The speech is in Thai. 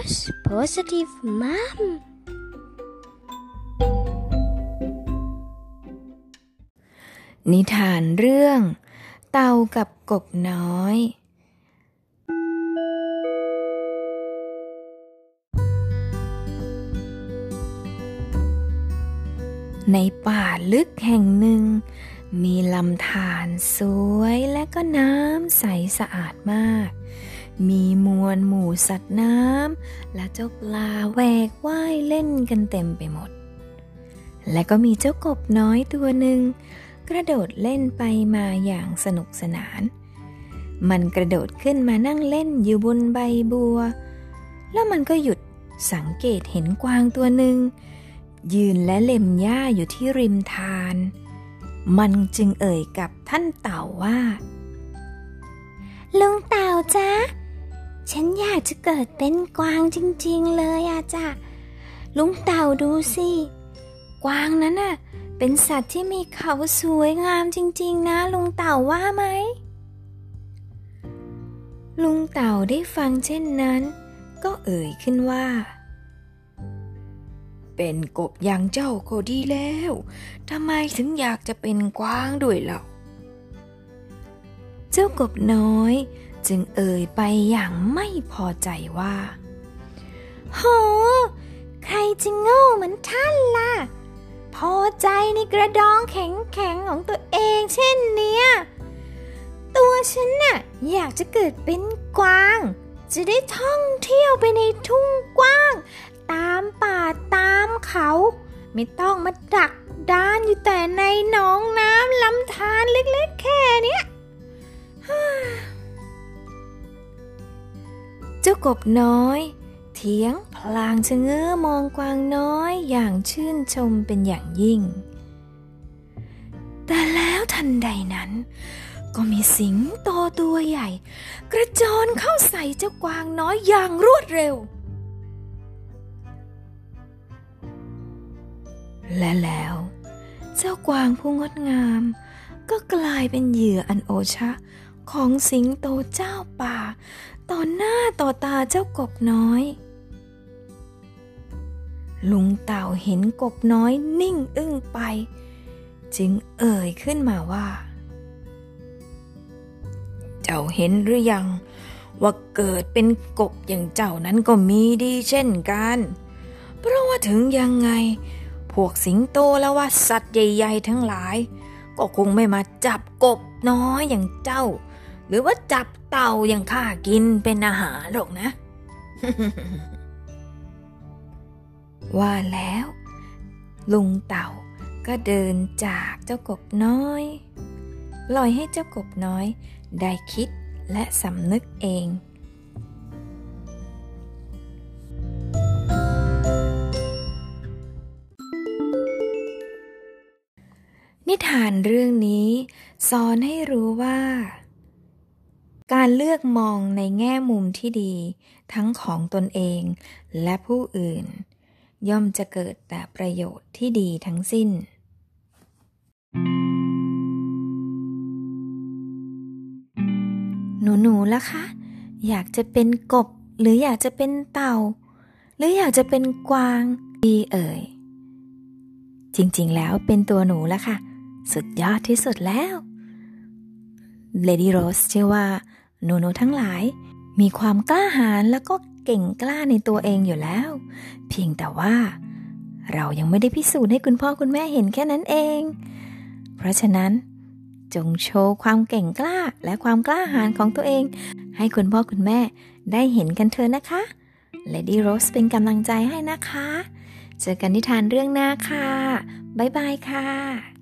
Rose Positive Mom นิทานเรื่อง เต่ากับกบน้อย ในป่าลึกแห่งหนึ่ง มีลำธารสวยและก็น้ำใสสะอาดมาก มีมวลหมูสัตว์น้ำและเจ้าปลาแหวกว่ายเล่นกันเต็มไปหมด และก็มีเจ้ากบน้อยตัวหนึ่งกระโดดเล่นไปมาอย่างสนุกสนาน มันกระโดดขึ้นมานั่งเล่นอยู่บนใบบัว แล้วมันก็หยุดสังเกตเห็นกวางตัวหนึ่งยืนและเล็มหญ้าอยู่ที่ริมทาน มันจึงเอ่ยกับท่านเต่าว่า ลุงเต่าจ๊ะ ฉันอยากจะเกิดเป็นกวางจริงๆเลยอะจ้ะลุงเต่าดูสิ กวางนั้นน่ะ เป็นสัตว์ที่มีเขาสวยงามจริง ๆ นะ ลุงเต่าว่าไหม ลุงเต่าได้ฟังเช่นนั้น ก็เอ่ยขึ้นว่า เป็นกบอย่างเจ้าก็ดีแล้วทำไมถึงอยากจะเป็นกวางด้วยเล่ะเจ้ากบน้อย จึงเอ่ยไปอย่างไม่พอใจว่า โห ใครจะโง่เหมือนท่านล่ะ พอใจในกระดองแข็งๆของตัวเองเช่นเนี้ย ตัวฉันน่ะอยากจะเกิดเป็นกวาง จะได้ท่องเที่ยวไปในทุ่งกว้าง ตามป่าตามเขา ไม่ต้องมาดักดานอยู่แต่ในหนองน้ำลำธารเล็กๆแค่เนี้ย เจ้ากบน้อยเถียงพลางชะเง้อมองกวางน้อยอย่างชื่นชมเป็นอย่างยิ่ง แต่แล้วทันใดนั้น ก็มีสิงโตตัวใหญ่ กระโจนเข้าใส่เจ้ากวางน้อยอย่างรวดเร็ว และแล้วเจ้ากวางผู้งดงาม ก็กลายเป็นเหยื่ออันโอชะ ของสิงโตเจ้าป่า ต่อหน้าต่อตาเจ้ากบน้อย ลุงเต่าเห็นกบน้อยนิ่งอึ้งไป จึงเอ่ยขึ้นมาว่า เจ้าเห็นหรือยัง ว่าเกิดเป็นกบอย่างเจ้านั้นก็มีดีเช่นกัน เพราะว่าถึงยังไง พวกสิงโตและว่าสัตว์ใหญ่ ๆ ทั้งหลายก็คงไม่มาจับกบน้อยอย่างเจ้า หรือว่าจับเต่าอย่างข้ากินเป็นอาหารหรอกนะ ว่าแล้ว ลุงเต่าก็เดินจากเจ้ากบน้อยปล่อยให้เจ้ากบน้อย ได้คิดและสำนึกเองนิทานเรื่องนี้ สอนให้รู้ว่า การเลือกมองในแง่มุมที่ดี ทั้งของตนเองและผู้อื่น ย่อมจะเกิดแต่ประโยชน์ที่ดีทั้งสิ้น หนูหนูละคะ อยากจะเป็นกบ หรืออยากจะเป็นเต่า หรืออยากจะเป็นกวางดีเอ่ย จริงๆแล้วเป็นตัวหนูละค่ะ สุดยอดที่สุดแล้ว Lady Rose เชื่อว่า หนูๆทั้งหลาย มีความกล้าหาญแล้วก็เก่งกล้าในตัวเองอยู่แล้ว เพียงแต่ว่า เรายังไม่ได้พิสูจน์ให้คุณพ่อคุณแม่เห็นแค่นั้นเอง เพราะฉะนั้นจงโชว์ความเก่งกล้าและความกล้าหาญของตัวเอง ให้คุณพ่อคุณแม่ได้เห็นกันเถอะนะคะ Lady Rose เป็นกำลังใจให้นะคะ เจอกันนิทานเรื่องหน้าค่ะ บ๊ายบายค่ะ